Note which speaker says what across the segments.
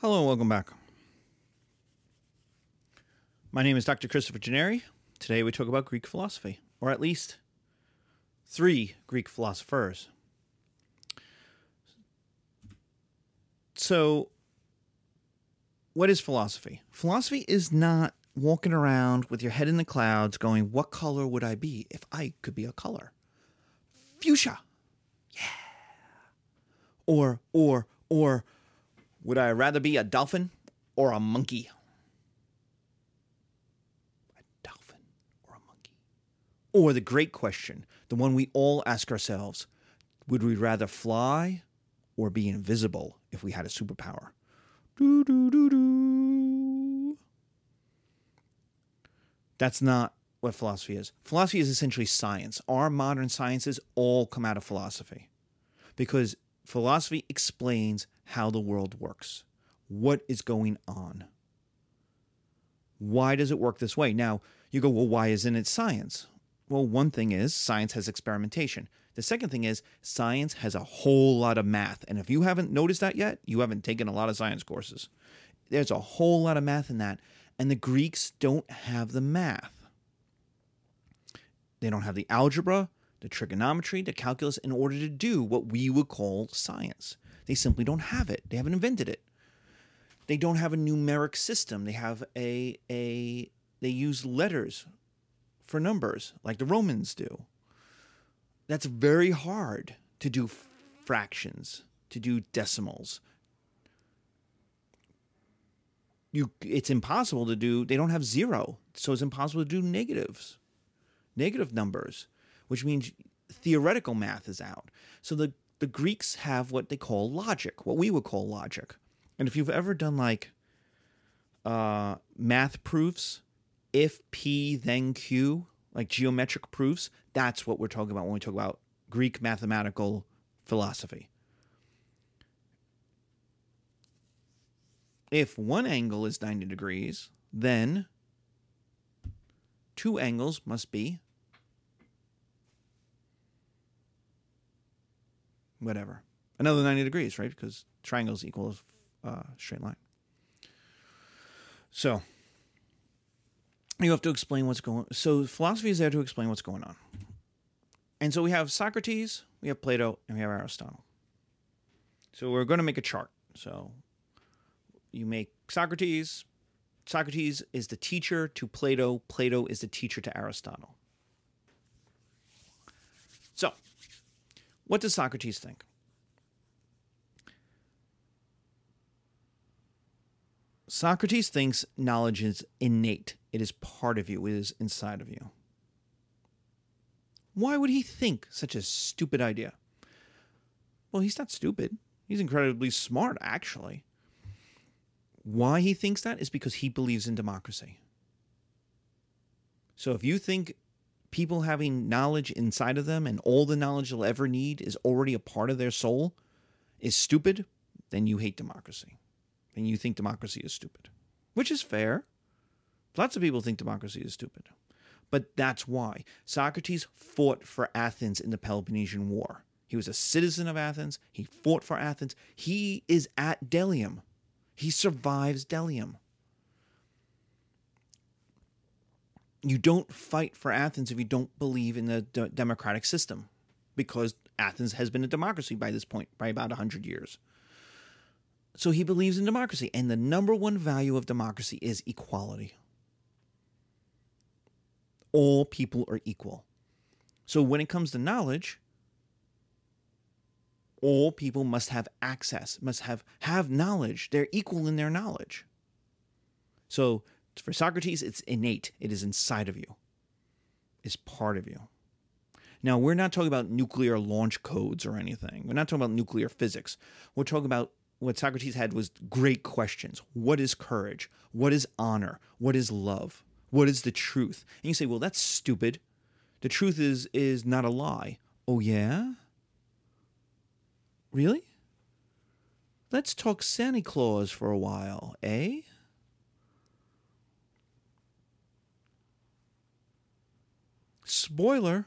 Speaker 1: Hello and welcome back. My name is Dr. Christopher Gennari. Today we talk about Greek philosophy, or at least three Greek philosophers. So, what is philosophy? Philosophy is not walking around with your head in the clouds going, What color would I be if I could be a color? Fuchsia. Yeah. Or, or, or, would I rather be a dolphin or a monkey? A dolphin or a monkey? Or the great question, the one we all ask ourselves would we rather fly or be invisible if we had a superpower? Doo, doo, doo, doo. That's not what philosophy is. Philosophy is essentially science. Our modern sciences all come out of philosophy because philosophy explains how the world works, what is going on. Why does it work this way? Now, you go, well, why isn't it science? Well, one thing is science has experimentation. The second thing is science has a whole lot of math. And if you haven't noticed that yet, you haven't taken a lot of science courses. There's a whole lot of math in that. And the Greeks don't have the math. They don't have the algebra, the trigonometry, the calculus in order to do what we would call science. They simply don't have it. They haven't invented it. They don't have a numeric system. They have a a they use letters for numbers like the Romans do. That's very hard to do fractions, to do decimals. You it's impossible to do they don't have zero. So it's impossible to do negatives. Negative numbers, which means theoretical math is out. So the the Greeks have what they call logic, what we would call logic. And if you've ever done like uh, math proofs, if P then Q, like geometric proofs, that's what we're talking about when we talk about Greek mathematical philosophy. If one angle is 90 degrees, then two angles must be whatever. Another 90 degrees, right? Because triangles equal uh, straight line. So you have to explain what's going So philosophy is there to explain what's going on. And so we have Socrates, we have Plato, and we have Aristotle. So we're going to make a chart. So you make Socrates. Socrates is the teacher to Plato. Plato is the teacher to Aristotle. So what does Socrates think? Socrates thinks knowledge is innate. It is part of you. It is inside of you. Why would he think such a stupid idea? Well, he's not stupid. He's incredibly smart, actually. Why he thinks that is because he believes in democracy. So if you think people having knowledge inside of them and all the knowledge they'll ever need is already a part of their soul is stupid, then you hate democracy. And you think democracy is stupid, which is fair. Lots of people think democracy is stupid. But that's why Socrates fought for Athens in the Peloponnesian War. He was a citizen of Athens. He fought for Athens. He is at Delium. He survives Delium. You don't fight for Athens if you don't believe in the d- democratic system, because Athens has been a democracy by this point, by about 100 years. So he believes in democracy. And the number one value of democracy is equality. All people are equal. So when it comes to knowledge, all people must have access, must have, have knowledge. They're equal in their knowledge. So for Socrates, it's innate, it is inside of you, it's part of you. Now, we're not talking about nuclear launch codes or anything. We're not talking about nuclear physics. We're talking about what Socrates had was great questions. What is courage? What is honor? What is love? What is the truth? And you say, well, that's stupid. The truth is is not a lie. Oh yeah? Really? Let's talk Santa Claus for a while, eh? Spoiler.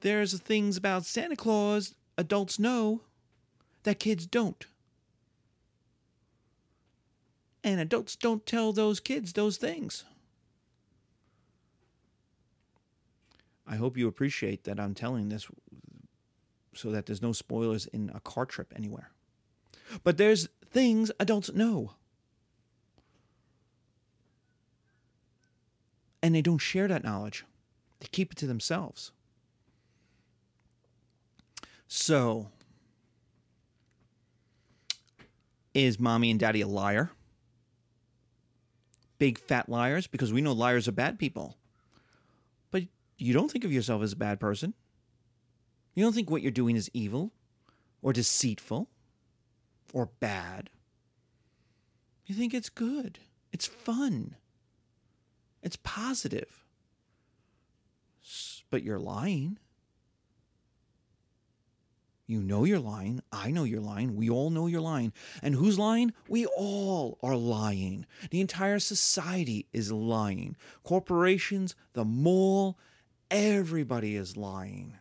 Speaker 1: There's things about Santa Claus adults know that kids don't. And adults don't tell those kids those things. I hope you appreciate that I'm telling this so that there's no spoilers in a car trip anywhere. But there's things adults know. And they don't share that knowledge, they keep it to themselves. So, is mommy and daddy a liar? Big fat liars? Because we know liars are bad people. But you don't think of yourself as a bad person. You don't think what you're doing is evil or deceitful or bad. You think it's good, it's fun, it's positive. But you're lying. You know you're lying. I know you're lying. We all know you're lying. And who's lying? We all are lying. The entire society is lying. Corporations, the mall, everybody is lying.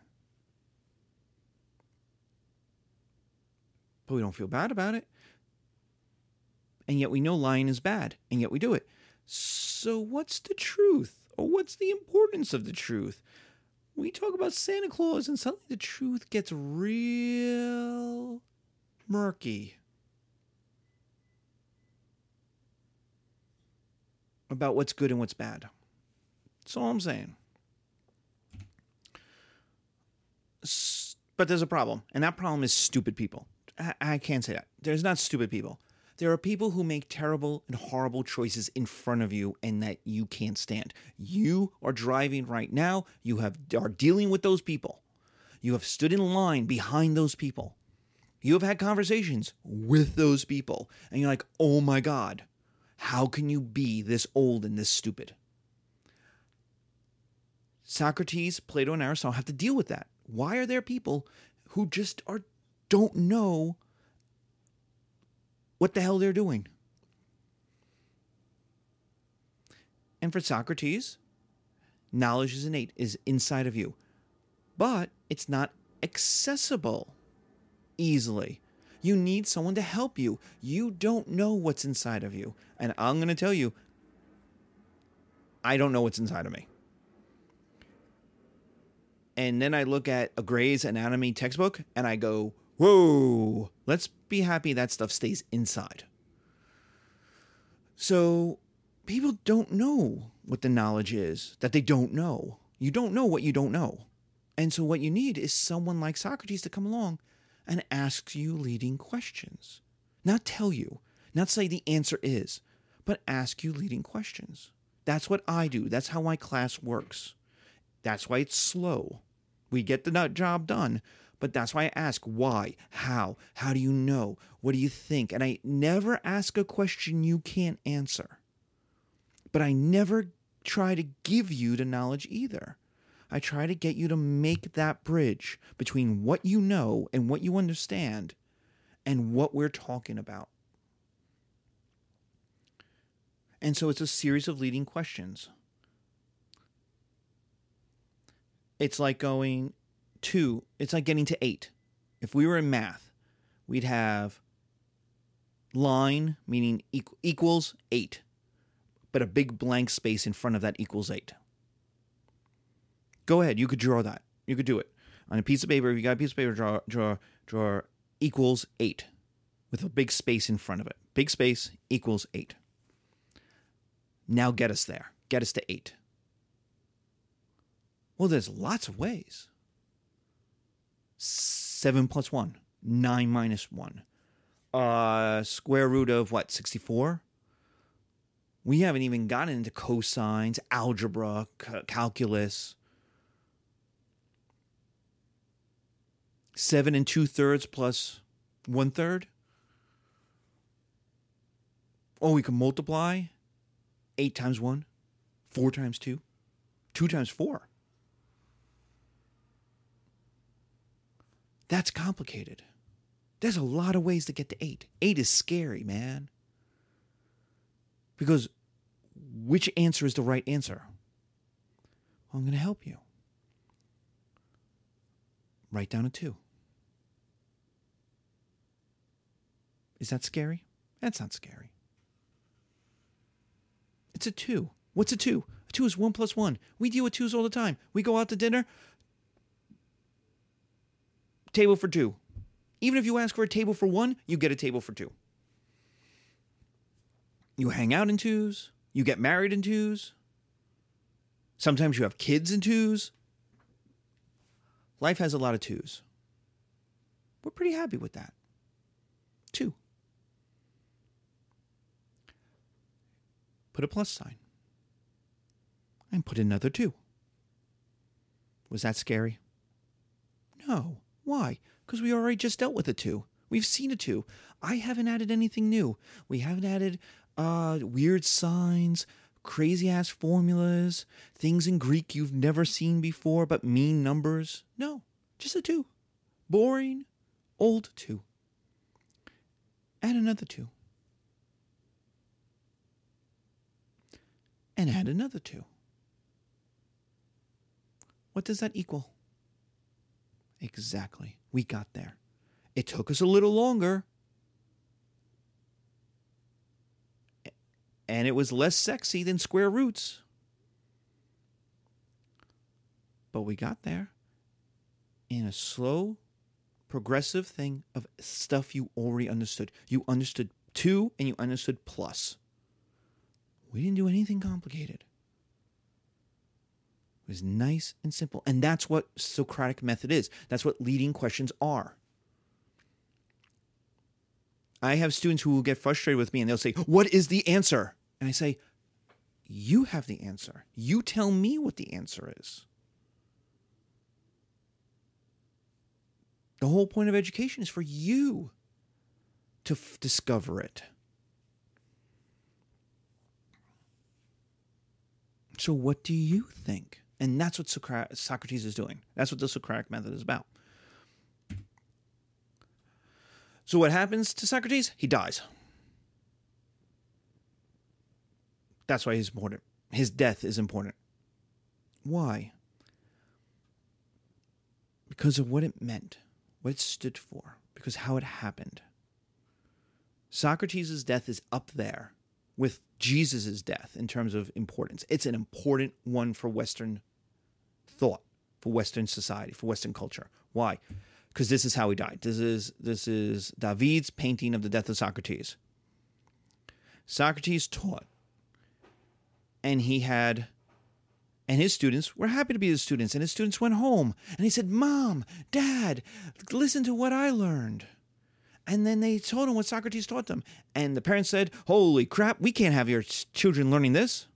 Speaker 1: But we don't feel bad about it. And yet we know lying is bad, and yet we do it. So, what's the truth? Or what's the importance of the truth? we talk about Santa Claus and suddenly the truth gets real murky about what's good and what's bad. That's all I'm saying. But there's a problem, and that problem is stupid people. I can't say that. There's not stupid people. There are people who make terrible and horrible choices in front of you and that you can't stand. You are driving right now. You have are dealing with those people. You have stood in line behind those people. You have had conversations with those people. And you're like, oh my God, how can you be this old and this stupid? Socrates, Plato, and Aristotle have to deal with that. Why are there people who just are don't know what the hell they're doing. And for Socrates, knowledge is innate, is inside of you, but it's not accessible easily. You need someone to help you. You don't know what's inside of you. And I'm going to tell you, I don't know what's inside of me. And then I look at a Gray's Anatomy textbook and I go, whoa, let's be happy that stuff stays inside. So people don't know what the knowledge is that they don't know. You don't know what you don't know. And so what you need is someone like Socrates to come along and ask you leading questions. Not tell you, not say the answer is, but ask you leading questions. That's what I do. That's how my class works. That's why it's slow. We get the job done, but that's why I ask why, how, how do you know, what do you think? And I never ask a question you can't answer. But I never try to give you the knowledge either. I try to get you to make that bridge between what you know and what you understand and what we're talking about. And so it's a series of leading questions. It's like going, two, it's like getting to eight. If we were in math, we'd have line, meaning equals eight, but a big blank space in front of that equals eight. Go ahead, you could draw that. You could do it. On a piece of paper, if you got a piece of paper, draw, draw, draw equals eight with a big space in front of it. Big space equals eight. Now get us there. Get us to eight. Well, there's lots of ways. 7 plus 1, 9 minus 1. Uh, square root of what, 64? We haven't even gotten into cosines, algebra, c- calculus. Seven and two thirds plus one third. Oh, we can multiply eight times one, four times two, two times four. That's complicated. There's a lot of ways to get to eight. Eight is scary, man. Because which answer is the right answer? Well, I'm going to help you. Write down a two. Is that scary? That's not scary. It's a two. What's a two? A two is one plus one. We deal with twos all the time. We go out to dinner, table for two. Even if you ask for a table for one, you get a table for two. You hang out in twos. You get married in twos. Sometimes you have kids in twos. Life has a lot of twos. We're pretty happy with that. Two. Put a plus sign. And put another two. Was that scary? No. Why? Because we already just dealt with a two. We've seen a two. I haven't added anything new. We haven't added uh, weird signs, crazy ass formulas, things in Greek you've never seen before, but mean numbers. No, just a two. Boring, old two. Add another two. And add another two. What does that equal? Exactly. We got there. It took us a little longer. And it was less sexy than square roots. But we got there in a slow, progressive thing of stuff you already understood. You understood two and you understood plus. We didn't do anything complicated. It was nice and simple. And that's what Socratic method is. That's what leading questions are. I have students who will get frustrated with me and they'll say, What is the answer? And I say, You have the answer. You tell me what the answer is. The whole point of education is for you to f- discover it. So, what do you think? And that's what Socrates is doing. That's what the Socratic method is about. So, what happens to Socrates? He dies. That's why he's important. His death is important. Why? Because of what it meant, what it stood for, because how it happened. Socrates' death is up there with Jesus' death in terms of importance. It's an important one for Western thought, for Western society, for Western culture. Why? Because this is how he died. This is this is David's painting of the death of Socrates. Socrates taught, and he had and his students were happy to be his students, and his students went home. And he said, Mom, Dad, listen to what I learned. And then they told him what Socrates taught them. And the parents said, Holy crap, we can't have your children learning this.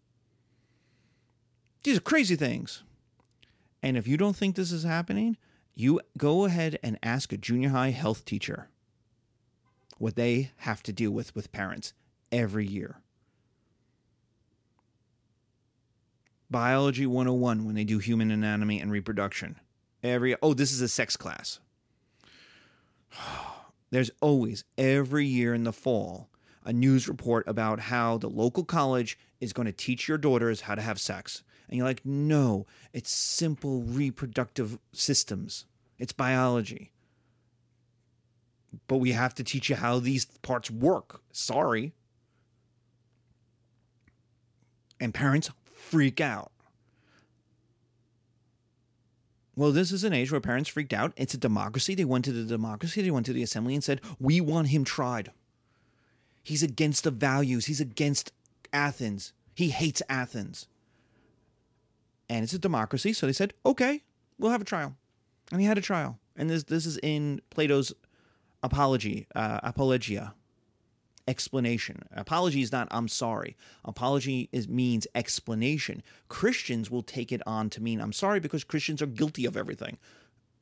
Speaker 1: These are crazy things. And if you don't think this is happening, you go ahead and ask a junior high health teacher what they have to deal with with parents every year. Biology 101 when they do human anatomy and reproduction. Every oh, this is a sex class. Oh, There's always, every year in the fall, a news report about how the local college is going to teach your daughters how to have sex. And you're like, no, it's simple reproductive systems, it's biology. But we have to teach you how these parts work. Sorry. And parents freak out. Well, this is an age where parents freaked out. It's a democracy. They went to the democracy, they went to the assembly and said, We want him tried. He's against the values, he's against Athens. He hates Athens. And it's a democracy, so they said, Okay, we'll have a trial. And he had a trial. And this this is in Plato's apology, uh, apologia explanation. Apology is not I'm sorry. Apology is means explanation. Christians will take it on to mean I'm sorry because Christians are guilty of everything.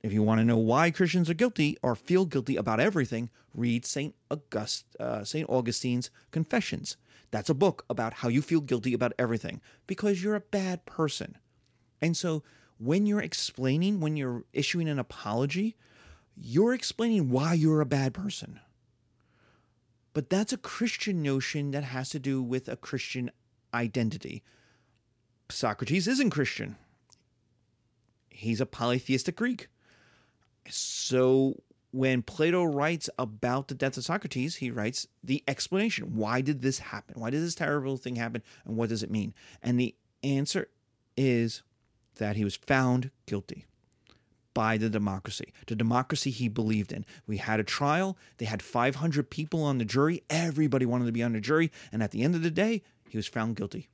Speaker 1: If you want to know why Christians are guilty or feel guilty about everything, read Saint August, uh, Saint Augustine's Confessions. That's a book about how you feel guilty about everything because you're a bad person. And so when you're explaining, when you're issuing an apology, you're explaining why you're a bad person. But that's a Christian notion that has to do with a Christian identity. Socrates isn't Christian, he's a polytheistic Greek. So when Plato writes about the death of Socrates, he writes the explanation. Why did this happen? Why did this terrible thing happen? And what does it mean? And the answer is that he was found guilty by the democracy, the democracy he believed in. We had a trial. They had 500 people on the jury. Everybody wanted to be on the jury. And at the end of the day, he was found guilty.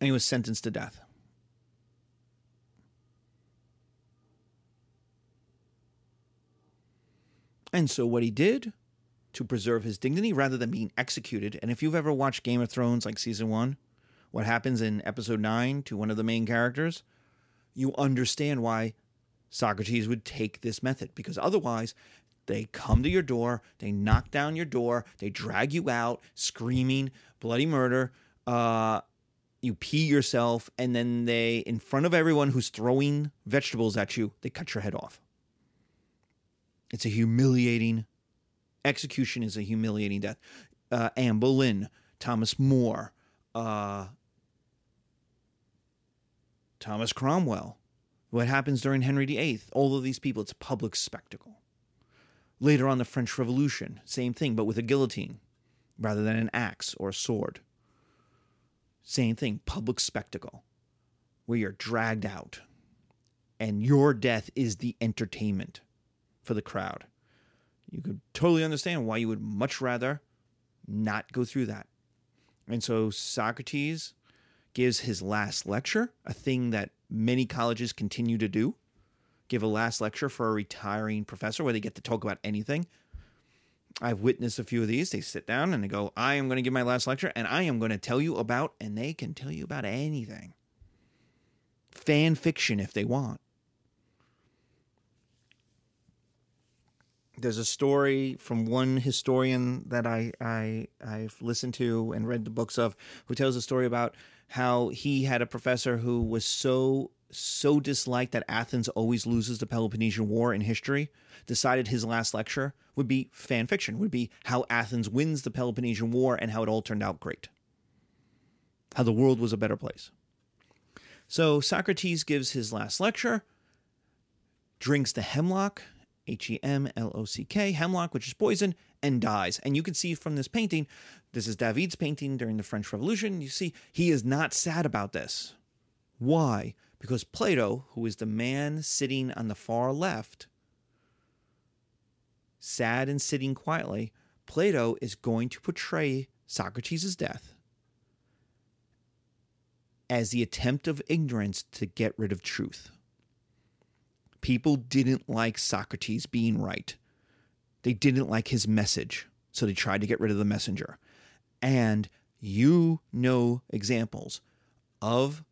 Speaker 1: And he was sentenced to death. And so, what he did to preserve his dignity rather than being executed, and if you've ever watched Game of Thrones, like season one, what happens in episode nine to one of the main characters, you understand why Socrates would take this method because otherwise they come to your door, they knock down your door, they drag you out screaming bloody murder. Uh, you pee yourself, and then they, in front of everyone who's throwing vegetables at you, they cut your head off. It's a humiliating execution. Is a humiliating death. Uh, Anne Boleyn, Thomas More, uh, Thomas Cromwell. What happens during Henry VIII? All of these people, it's a public spectacle. Later on, the French Revolution, same thing, but with a guillotine rather than an axe or a sword. Same thing, public spectacle, where you're dragged out and your death is the entertainment for the crowd. You could totally understand why you would much rather not go through that. And so Socrates gives his last lecture, a thing that many colleges continue to do. Give a last lecture for a retiring professor where they get to talk about anything. I've witnessed a few of these. They sit down and they go, I am going to give my last lecture and I am going to tell you about, and they can tell you about anything. Fan fiction if they want. There's a story from one historian that I, I I've listened to and read the books of who tells a story about how he had a professor who was so so disliked that Athens always loses the Peloponnesian War in history, decided his last lecture would be fan fiction, would be how Athens wins the Peloponnesian War and how it all turned out great. How the world was a better place. So Socrates gives his last lecture, drinks the hemlock, H E M L O C K, hemlock, which is poison, and dies. And you can see from this painting, this is David's painting during the French Revolution. You see, he is not sad about this. Why? Because Plato, who is the man sitting on the far left, sad and sitting quietly, Plato is going to portray Socrates' death as the attempt of ignorance to get rid of truth. People didn't like Socrates being right. They didn't like his message, so they tried to get rid of the messenger. And you know examples of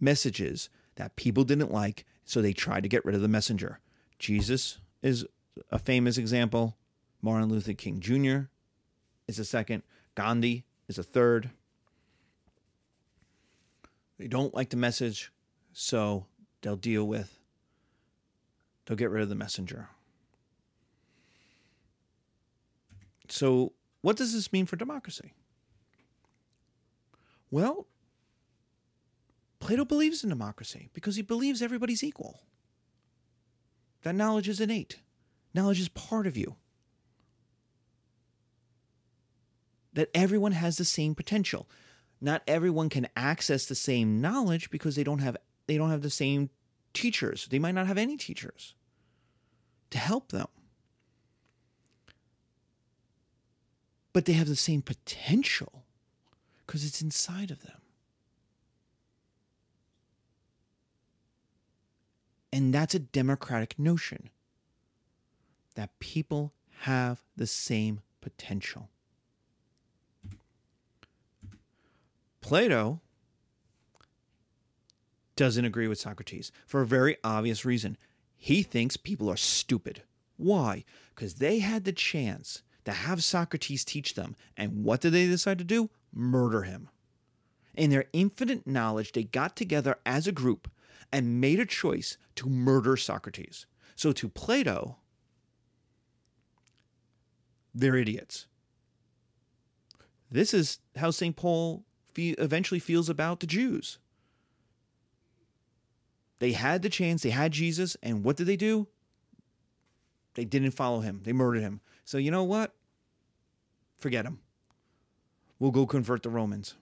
Speaker 1: messages that people didn't like, so they tried to get rid of the messenger. Jesus is a famous example. Martin Luther King Jr. is a second. Gandhi is a third. They don't like the message, so they'll deal with, they'll get rid of the messenger. So, what does this mean for democracy? Well, Plato believes in democracy because he believes everybody's equal. That knowledge is innate, knowledge is part of you. That everyone has the same potential. Not everyone can access the same knowledge because they don't have they don't have the same teachers. They might not have any teachers to help them. But they have the same potential because it's inside of them. And that's a democratic notion that people have the same potential. Plato doesn't agree with Socrates for a very obvious reason. He thinks people are stupid. Why? Because they had the chance to have Socrates teach them. And what did they decide to do? Murder him. In their infinite knowledge, they got together as a group and made a choice to murder Socrates. So to Plato, they're idiots. This is how St. Paul eventually feels about the Jews. They had the chance, they had Jesus, and what did they do? They didn't follow him. They murdered him. So you know what? Forget him. We'll go convert the Romans.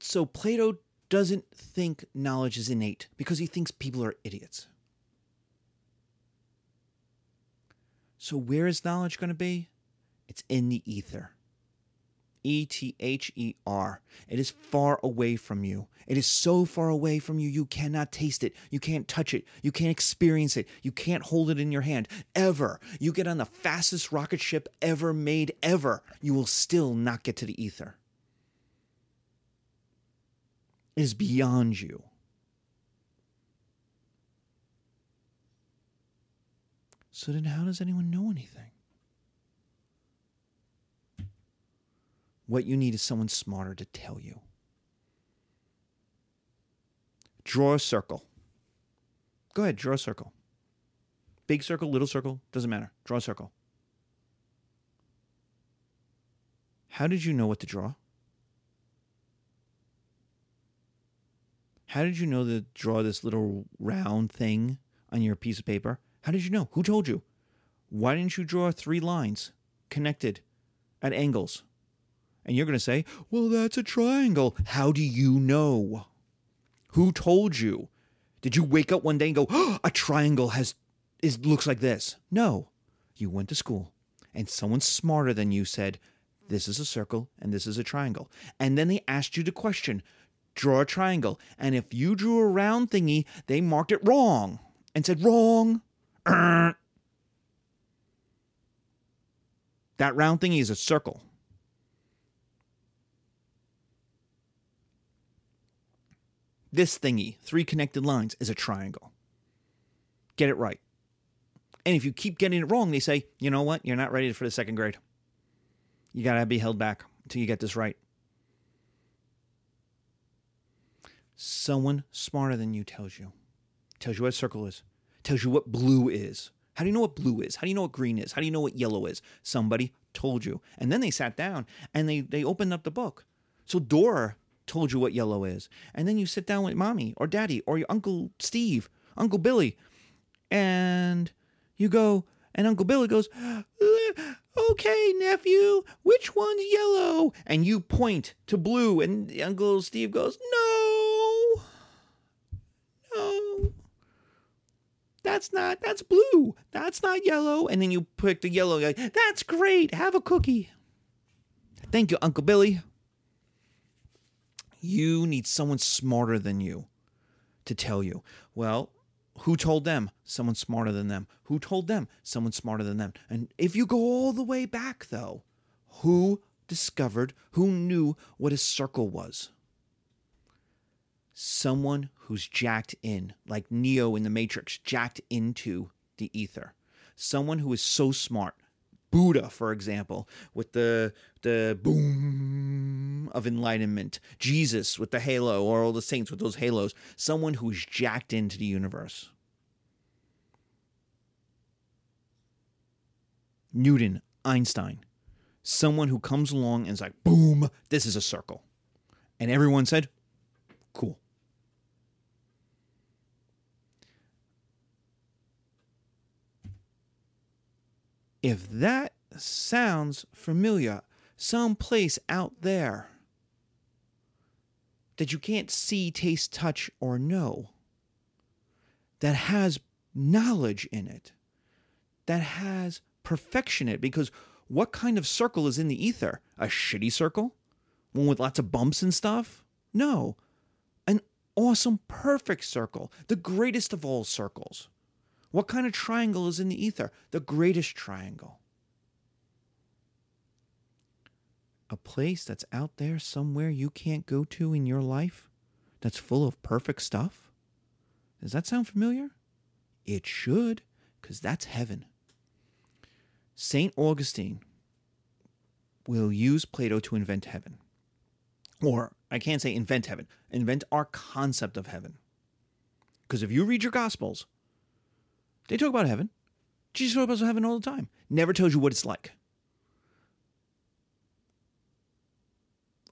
Speaker 1: So Plato doesn't think knowledge is innate because he thinks people are idiots. So where is knowledge going to be? It's in the ether. E T H E R. It is far away from you. It is so far away from you, you cannot taste it. You can't touch it. You can't experience it. You can't hold it in your hand. Ever. You get on the fastest rocket ship ever made, ever. You will still not get to the ether. It is beyond you. So then, how does anyone know anything? What you need is someone smarter to tell you. Draw a circle. Go ahead, draw a circle. Big circle, little circle, doesn't matter. Draw a circle. How did you know what to draw? How did you know to draw this little round thing on your piece of paper? How did you know? Who told you? Why didn't you draw three lines connected at angles? And you're going to say, well, that's a triangle. How do you know? Who told you? Did you wake up one day and go, oh, a triangle has is looks like this? No. You went to school and someone smarter than you said, this is a circle and this is a triangle. And then they asked you the question, draw a triangle. And if you drew a round thingy, they marked it wrong and said, wrong. that round thingy is a circle. This thingy, three connected lines, is a triangle. Get it right. And if you keep getting it wrong, they say, you know what? You're not ready for the second grade. You got to be held back until you get this right. Someone smarter than you tells you. Tells you what a circle is. Tells you what blue is. How do you know what blue is? How do you know what green is? How do you know what yellow is? Somebody told you. And then they sat down and they, they opened up the book. So Dora told you what yellow is. And then you sit down with mommy or daddy or your Uncle Steve, Uncle Billy, and you go, and Uncle Billy goes, Okay, nephew, which one's yellow? And you point to blue, and Uncle Steve goes, No, no, that's not, that's blue, that's not yellow. And then you pick the yellow, guy. that's great, have a cookie. Thank you, Uncle Billy. You need someone smarter than you to tell you. Well, who told them? Someone smarter than them. Who told them? Someone smarter than them. And if you go all the way back, though, who discovered, who knew what a circle was? Someone who's jacked in, like Neo in the Matrix, jacked into the ether. Someone who is so smart Buddha, for example, with the the boom of enlightenment, Jesus with the halo, or all the saints with those halos, someone who's jacked into the universe. Newton, Einstein, someone who comes along and is like, boom, this is a circle. And everyone said, cool. If that sounds familiar, someplace out there that you can't see, taste, touch, or know, that has knowledge in it, that has perfection in it, because what kind of circle is in the ether? A shitty circle? One with lots of bumps and stuff? No. An awesome, perfect circle, the greatest of all circles. What kind of triangle is in the ether? The greatest triangle. A place that's out there somewhere you can't go to in your life that's full of perfect stuff? Does that sound familiar? It should, because that's heaven. St. Augustine will use Plato to invent heaven. Or, I can't say invent heaven, invent our concept of heaven. Because if you read your Gospels, they talk about heaven. Jesus talks about heaven all the time. Never tells you what it's like.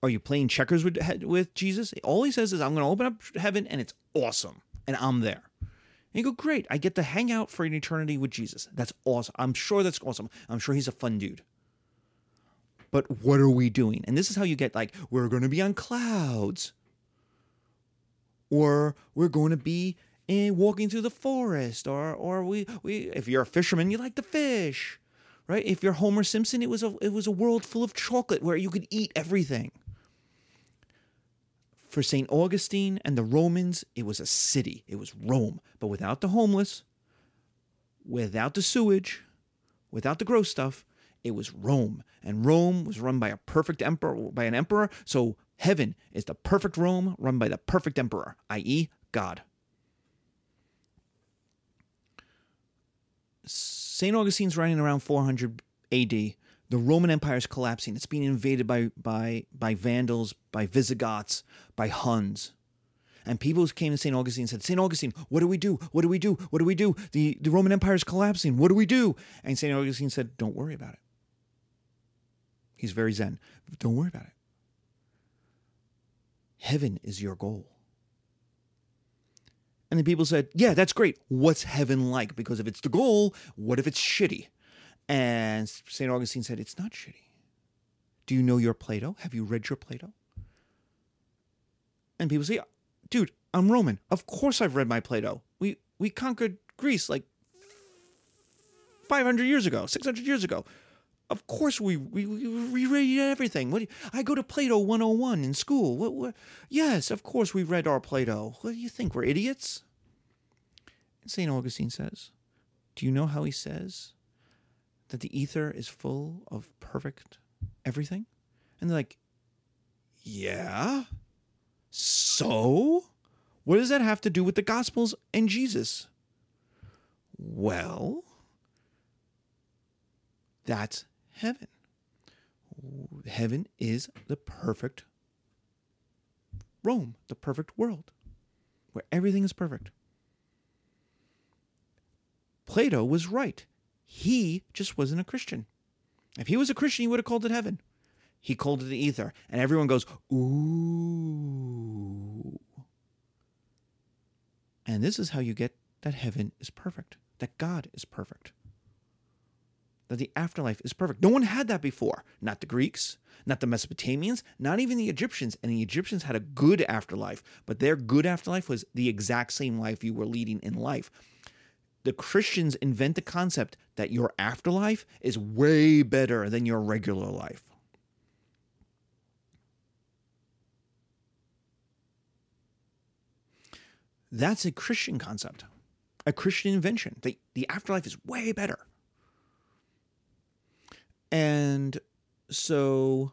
Speaker 1: Are you playing checkers with with Jesus? All he says is, "I'm going to open up heaven, and it's awesome." and I'm there. And you go, great, I get to hang out for an eternity with Jesus. That's awesome. I'm sure that's awesome. I'm sure he's a fun dude. But what are we doing? And this is how you get like, we're going to be on clouds. Or we're going to be eh, walking through the forest. Or, or we, we, if you're a fisherman, you like to fish. Right? If you're Homer Simpson, it was a, it was a world full of chocolate where you could eat everything. For St. Augustine and the Romans, it was a city. It was Rome. But without the homeless, without the sewage, without the gross stuff, it was Rome. And Rome was run by a perfect emperor by an emperor. So heaven is the perfect Rome run by the perfect emperor, i.e., God. St. Augustine's writing around 400 AD. The Roman Empire is collapsing. It's being invaded by, by, by Vandals, by Visigoths, by Huns. And people came to St. Augustine and said, St. Augustine, what do we do? What do we do? What do we do? The, the Roman Empire is collapsing. What do we do? And St. Augustine said, Don't worry about it. He's very zen. Don't worry about it. Heaven is your goal. And the people said, Yeah, that's great. What's heaven like? Because if it's the goal, what if it's shitty? And St. Augustine said, It's not shitty. Do you know your Plato? Have you read your Plato? And people say, Dude, I'm Roman. Of course I've read my Plato. We we conquered Greece like 500 years ago, 600 years ago. Of course, we we we read everything. What you, I go to Plato 101 in school. What, what, yes, of course we read our Plato. What do you think? We're idiots. And Saint Augustine says, "Do you know how he says that the ether is full of perfect everything?" And they're like, "Yeah." So, what does that have to do with the Gospels and Jesus? Well, that's heaven. Heaven is the perfect Rome, the perfect world, where everything is perfect. Plato was right. He just wasn't a Christian. If he was a Christian, he would have called it heaven. He called it the ether. And everyone goes, ooh. And this is how you get that heaven is perfect, that God is perfect that the afterlife is perfect. No one had that before. Not the Greeks, not the Mesopotamians, not even the Egyptians. And the Egyptians had a good afterlife, but their good afterlife was the exact same life you were leading in life. The Christians invent the concept that your afterlife is way better than your regular life. That's a Christian concept, a Christian invention. The, the afterlife is way better. And so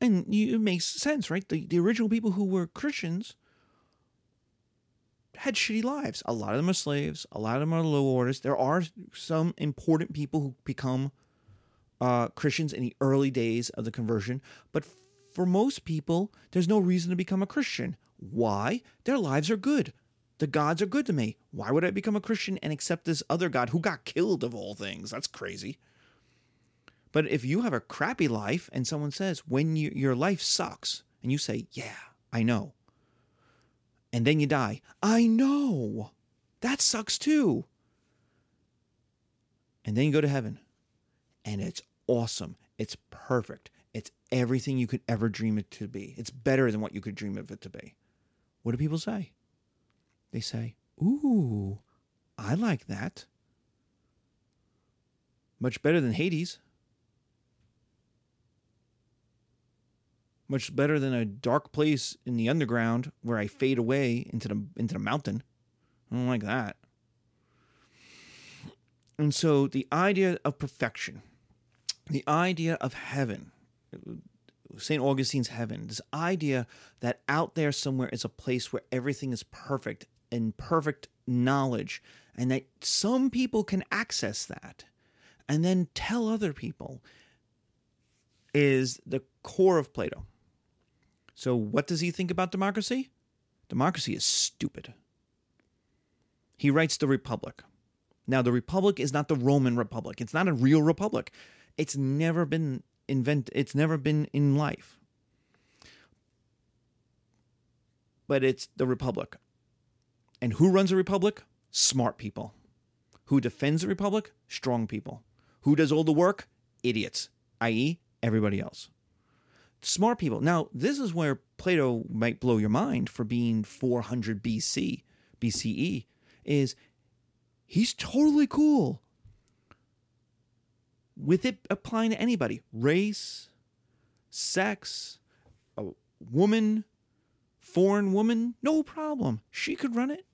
Speaker 1: and you, it makes sense, right? The the original people who were Christians had shitty lives. A lot of them are slaves. A lot of them are low orders. There are some important people who become uh, Christians in the early days of the conversion, but for most people, there's no reason to become a Christian. Why? Their lives are good. The gods are good to me. Why would I become a Christian and accept this other God who got killed of all things? That's crazy. But if you have a crappy life and someone says, when you, your life sucks, and you say, yeah, I know, and then you die, I know, that sucks too. And then you go to heaven, and it's awesome. It's perfect. It's everything you could ever dream it to be. It's better than what you could dream of it to be. What do people say? They say, Ooh, I like that. Much better than Hades. Much better than a dark place in the underground where I fade away into the into the mountain. I don't like that. And so the idea of perfection, the idea of heaven, St. Augustine's heaven, this idea that out there somewhere is a place where everything is perfect and perfect knowledge, and that some people can access that and then tell other people is the core of Plato. So, what does he think about democracy? Democracy is stupid. He writes The Republic. Now, the Republic is not the Roman Republic, it's not a real republic. It's never been invented, it's never been in life. but it's the republic. And who runs a republic? Smart people. Who defends the republic? Strong people. Who does all the work? Idiots, i.e., everybody else. Smart people. Now, this is where Plato might blow your mind for being 400 BC, BCE, is he's totally cool with it applying to anybody race, sex, a woman, foreign woman, no problem. She could run it.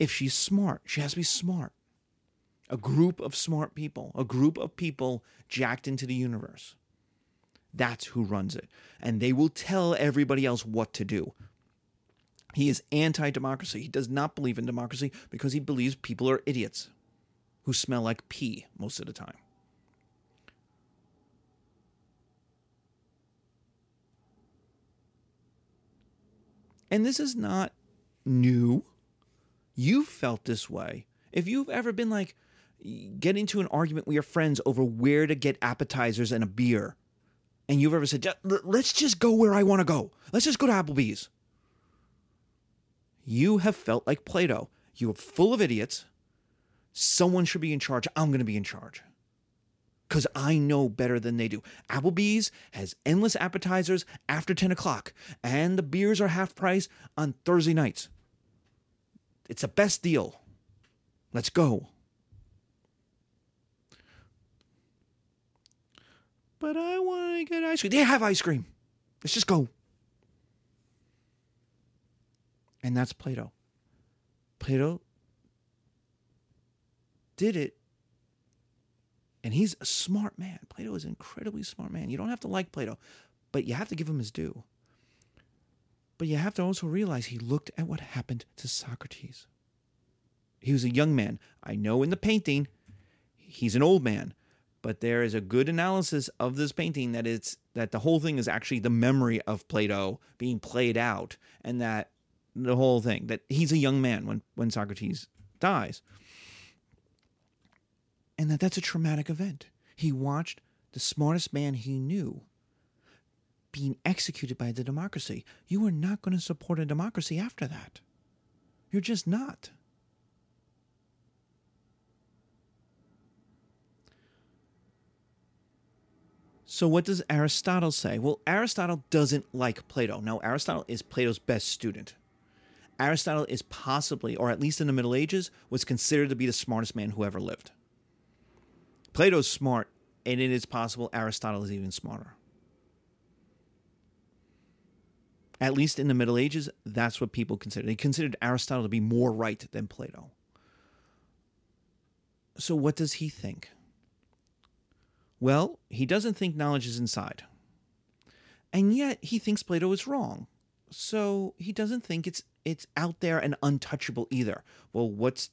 Speaker 1: If she's smart, she has to be smart. A group of smart people, a group of people jacked into the universe. That's who runs it. And they will tell everybody else what to do. He is anti democracy. He does not believe in democracy because he believes people are idiots who smell like pee most of the time. And this is not new. You've felt this way. If you've ever been like, get into an argument with your friends over where to get appetizers and a beer, and you've ever said, let's just go where I want to go, let's just go to Applebee's. You have felt like Plato. You are full of idiots. Someone should be in charge. I'm going to be in charge because I know better than they do. Applebee's has endless appetizers after 10 o'clock, and the beers are half price on Thursday nights. It's the best deal. Let's go. But I want to get ice cream. They have ice cream. Let's just go. And that's Plato. Plato did it. And he's a smart man. Plato is an incredibly smart man. You don't have to like Plato, but you have to give him his due. But you have to also realize he looked at what happened to Socrates. He was a young man. I know in the painting, he's an old man, but there is a good analysis of this painting that it's that the whole thing is actually the memory of Plato being played out, and that the whole thing that he's a young man when when Socrates dies, and that that's a traumatic event. He watched the smartest man he knew being executed by the democracy. You are not going to support a democracy after that. You're just not. So, what does Aristotle say? Well, Aristotle doesn't like Plato. Now, Aristotle is Plato's best student. Aristotle is possibly, or at least in the Middle Ages, was considered to be the smartest man who ever lived. Plato's smart, and it is possible Aristotle is even smarter. At least in the Middle Ages, that's what people considered. They considered Aristotle to be more right than Plato. So, what does he think? Well, he doesn't think knowledge is inside. And yet, he thinks Plato is wrong. So, he doesn't think it's it's out there and untouchable either. Well, what's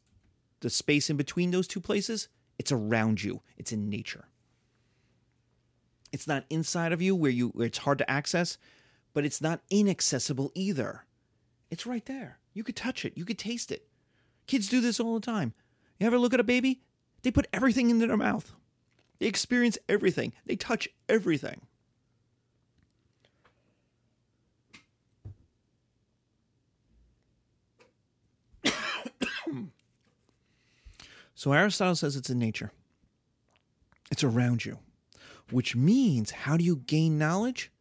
Speaker 1: the space in between those two places? It's around you. It's in nature. It's not inside of you where you where it's hard to access but it's not inaccessible either. It's right there. You could touch it, you could taste it. Kids do this all the time. You ever look at a baby? They put everything into their mouth. They experience everything. They touch everything. so Aristotle says it's in nature. It's around you, which means how do you gain knowledge?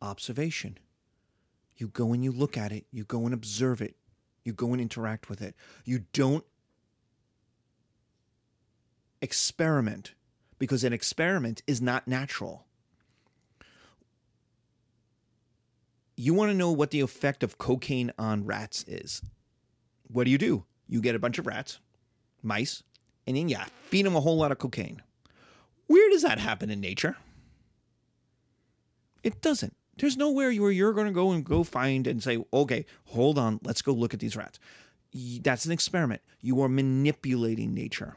Speaker 1: observation. You go and you look at it, you go and observe it, you go and interact with it. You don't experiment because an experiment is not natural. You want to know what the effect of cocaine on rats is. What do you do? You get a bunch of rats, mice, and then, yeah, feed them a whole lot of cocaine. Where does that happen in nature? It doesn't. There's nowhere where you're going to go and go find and say, okay, hold on, let's go look at these rats. That's an experiment. You are manipulating nature.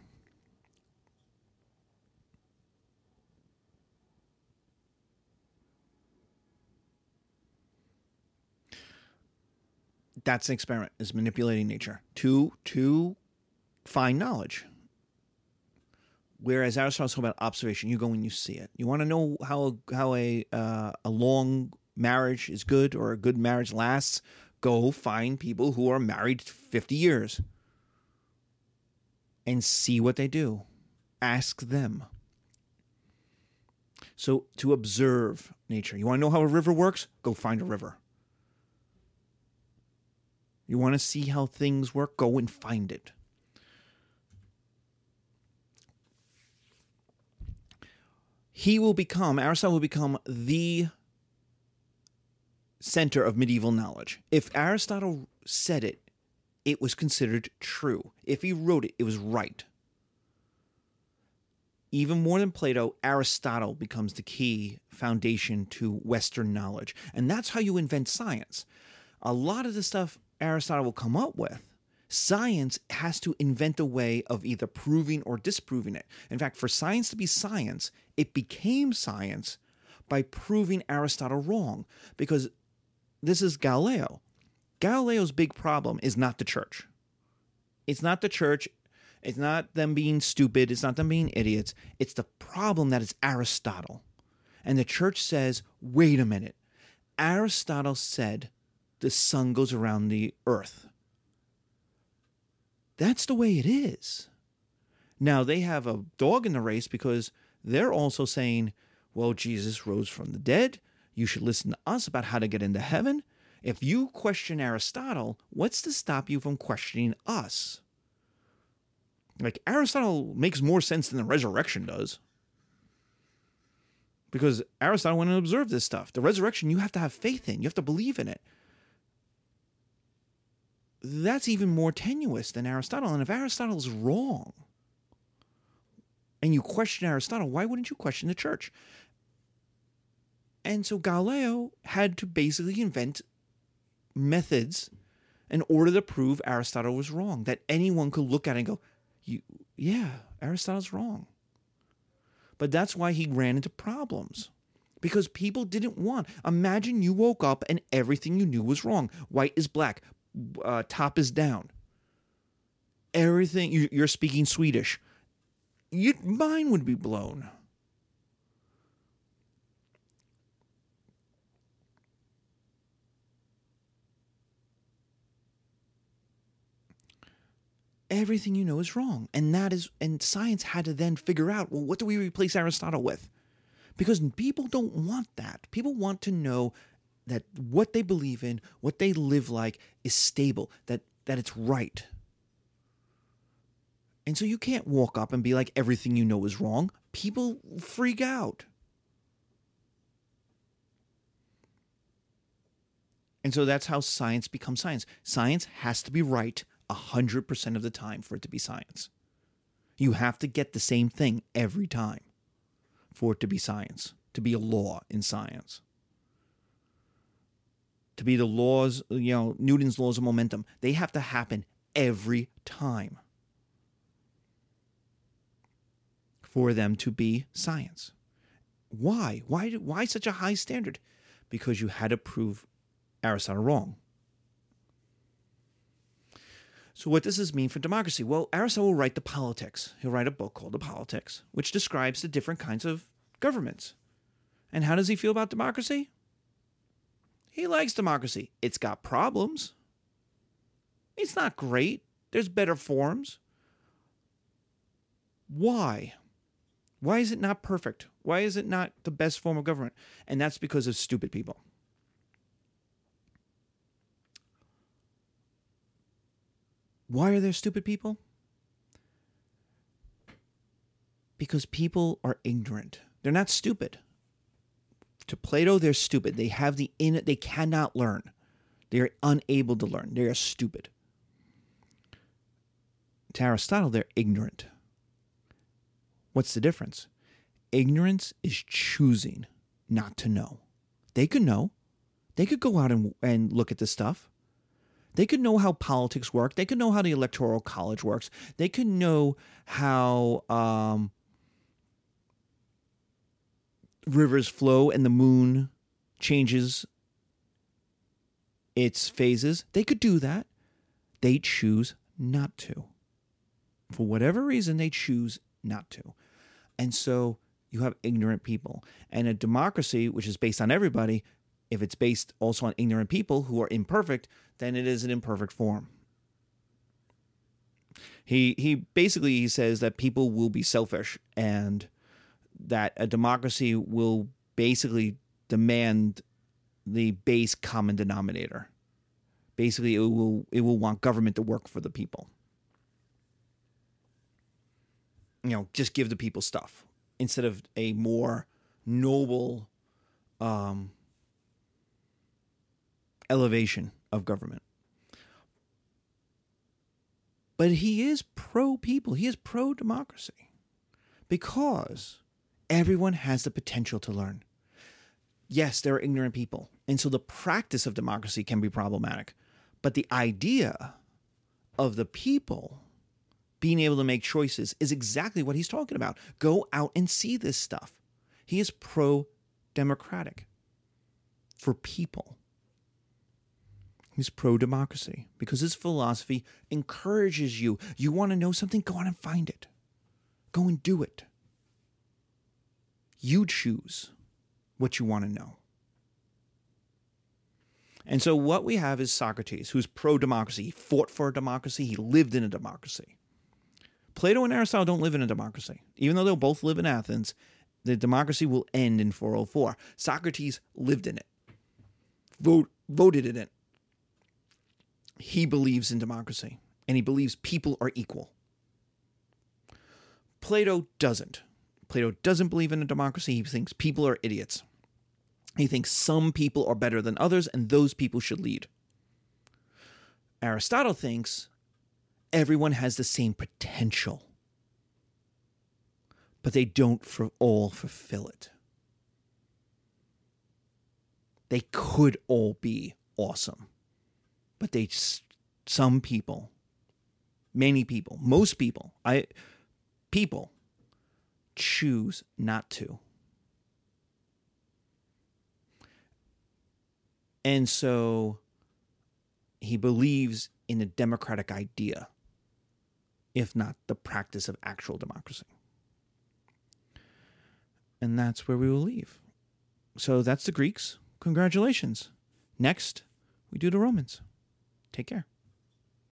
Speaker 1: That's an experiment, is manipulating nature to to find knowledge. Whereas Aristotle's talking about observation, you go and you see it. You want to know how how a uh, a long marriage is good or a good marriage lasts, go find people who are married 50 years and see what they do. Ask them. So, to observe nature, you want to know how a river works? Go find a river. You want to see how things work? Go and find it. He will become, Aristotle will become the center of medieval knowledge. If Aristotle said it, it was considered true. If he wrote it, it was right. Even more than Plato, Aristotle becomes the key foundation to Western knowledge. And that's how you invent science. A lot of the stuff Aristotle will come up with, science has to invent a way of either proving or disproving it. In fact, for science to be science, it became science by proving Aristotle wrong. Because this is Galileo. Galileo's big problem is not the church. It's not the church. It's not them being stupid. It's not them being idiots. It's the problem that it's Aristotle. And the church says, wait a minute. Aristotle said the sun goes around the earth. That's the way it is. Now, they have a dog in the race because they're also saying, well, Jesus rose from the dead. You should listen to us about how to get into heaven. If you question Aristotle, what's to stop you from questioning us? Like, Aristotle makes more sense than the resurrection does. Because Aristotle went and observed this stuff. The resurrection, you have to have faith in, you have to believe in it. That's even more tenuous than Aristotle. And if Aristotle's wrong, and you question Aristotle, why wouldn't you question the church? And so Galileo had to basically invent methods in order to prove Aristotle was wrong, that anyone could look at it and go, yeah, Aristotle's wrong. But that's why he ran into problems. Because people didn't want. Imagine you woke up and everything you knew was wrong. White is black, uh, top is down. Everything, you, you're speaking Swedish. Your mind would be blown. everything you know is wrong. And that is, and science had to then figure out, well, what do we replace Aristotle with? Because people don't want that. People want to know that what they believe in, what they live like is stable, that, that it's right. And so you can't walk up and be like, everything you know is wrong. People freak out. And so that's how science becomes science. Science has to be right 100% of the time for it to be science. You have to get the same thing every time for it to be science, to be a law in science. To be the laws, you know, Newton's laws of momentum, they have to happen every time for them to be science. Why? Why, why such a high standard? Because you had to prove Aristotle wrong. So, what does this mean for democracy? Well, Aristotle will write the Politics. He'll write a book called The Politics, which describes the different kinds of governments. And how does he feel about democracy? He likes democracy. It's got problems. It's not great. There's better forms. Why? Why is it not perfect? Why is it not the best form of government? And that's because of stupid people. Why are there stupid people? Because people are ignorant. They're not stupid. To Plato, they're stupid. They have the in they cannot learn. They are unable to learn. They are stupid. To Aristotle, they're ignorant. What's the difference? Ignorance is choosing not to know. They could know. They could go out and, and look at this stuff. They could know how politics work. They could know how the electoral college works. They could know how um, rivers flow and the moon changes its phases. They could do that. They choose not to. For whatever reason, they choose not to. And so you have ignorant people. And a democracy, which is based on everybody, If it's based also on ignorant people who are imperfect, then it is an imperfect form. He he basically he says that people will be selfish and that a democracy will basically demand the base common denominator. Basically, it will it will want government to work for the people. You know, just give the people stuff instead of a more noble um, elevation of government. But he is pro people, he is pro democracy because everyone has the potential to learn. Yes, there are ignorant people. And so the practice of democracy can be problematic. But the idea of the people being able to make choices is exactly what he's talking about. Go out and see this stuff. He is pro democratic for people. He's pro democracy because his philosophy encourages you. You want to know something? Go on and find it. Go and do it. You choose what you want to know. And so, what we have is Socrates, who's pro democracy. He fought for a democracy, he lived in a democracy. Plato and Aristotle don't live in a democracy. Even though they'll both live in Athens, the democracy will end in 404. Socrates lived in it, vote, voted in it. He believes in democracy, and he believes people are equal. Plato doesn't. Plato doesn't believe in a democracy. He thinks people are idiots. He thinks some people are better than others, and those people should lead. Aristotle thinks everyone has the same potential, but they don't for all fulfill it. They could all be awesome, but they some people, many people, most people, I people choose not to. And so he believes in a democratic idea if not the practice of actual democracy. And that's where we will leave. So that's the Greeks. Congratulations. Next, we do the Romans. Take care.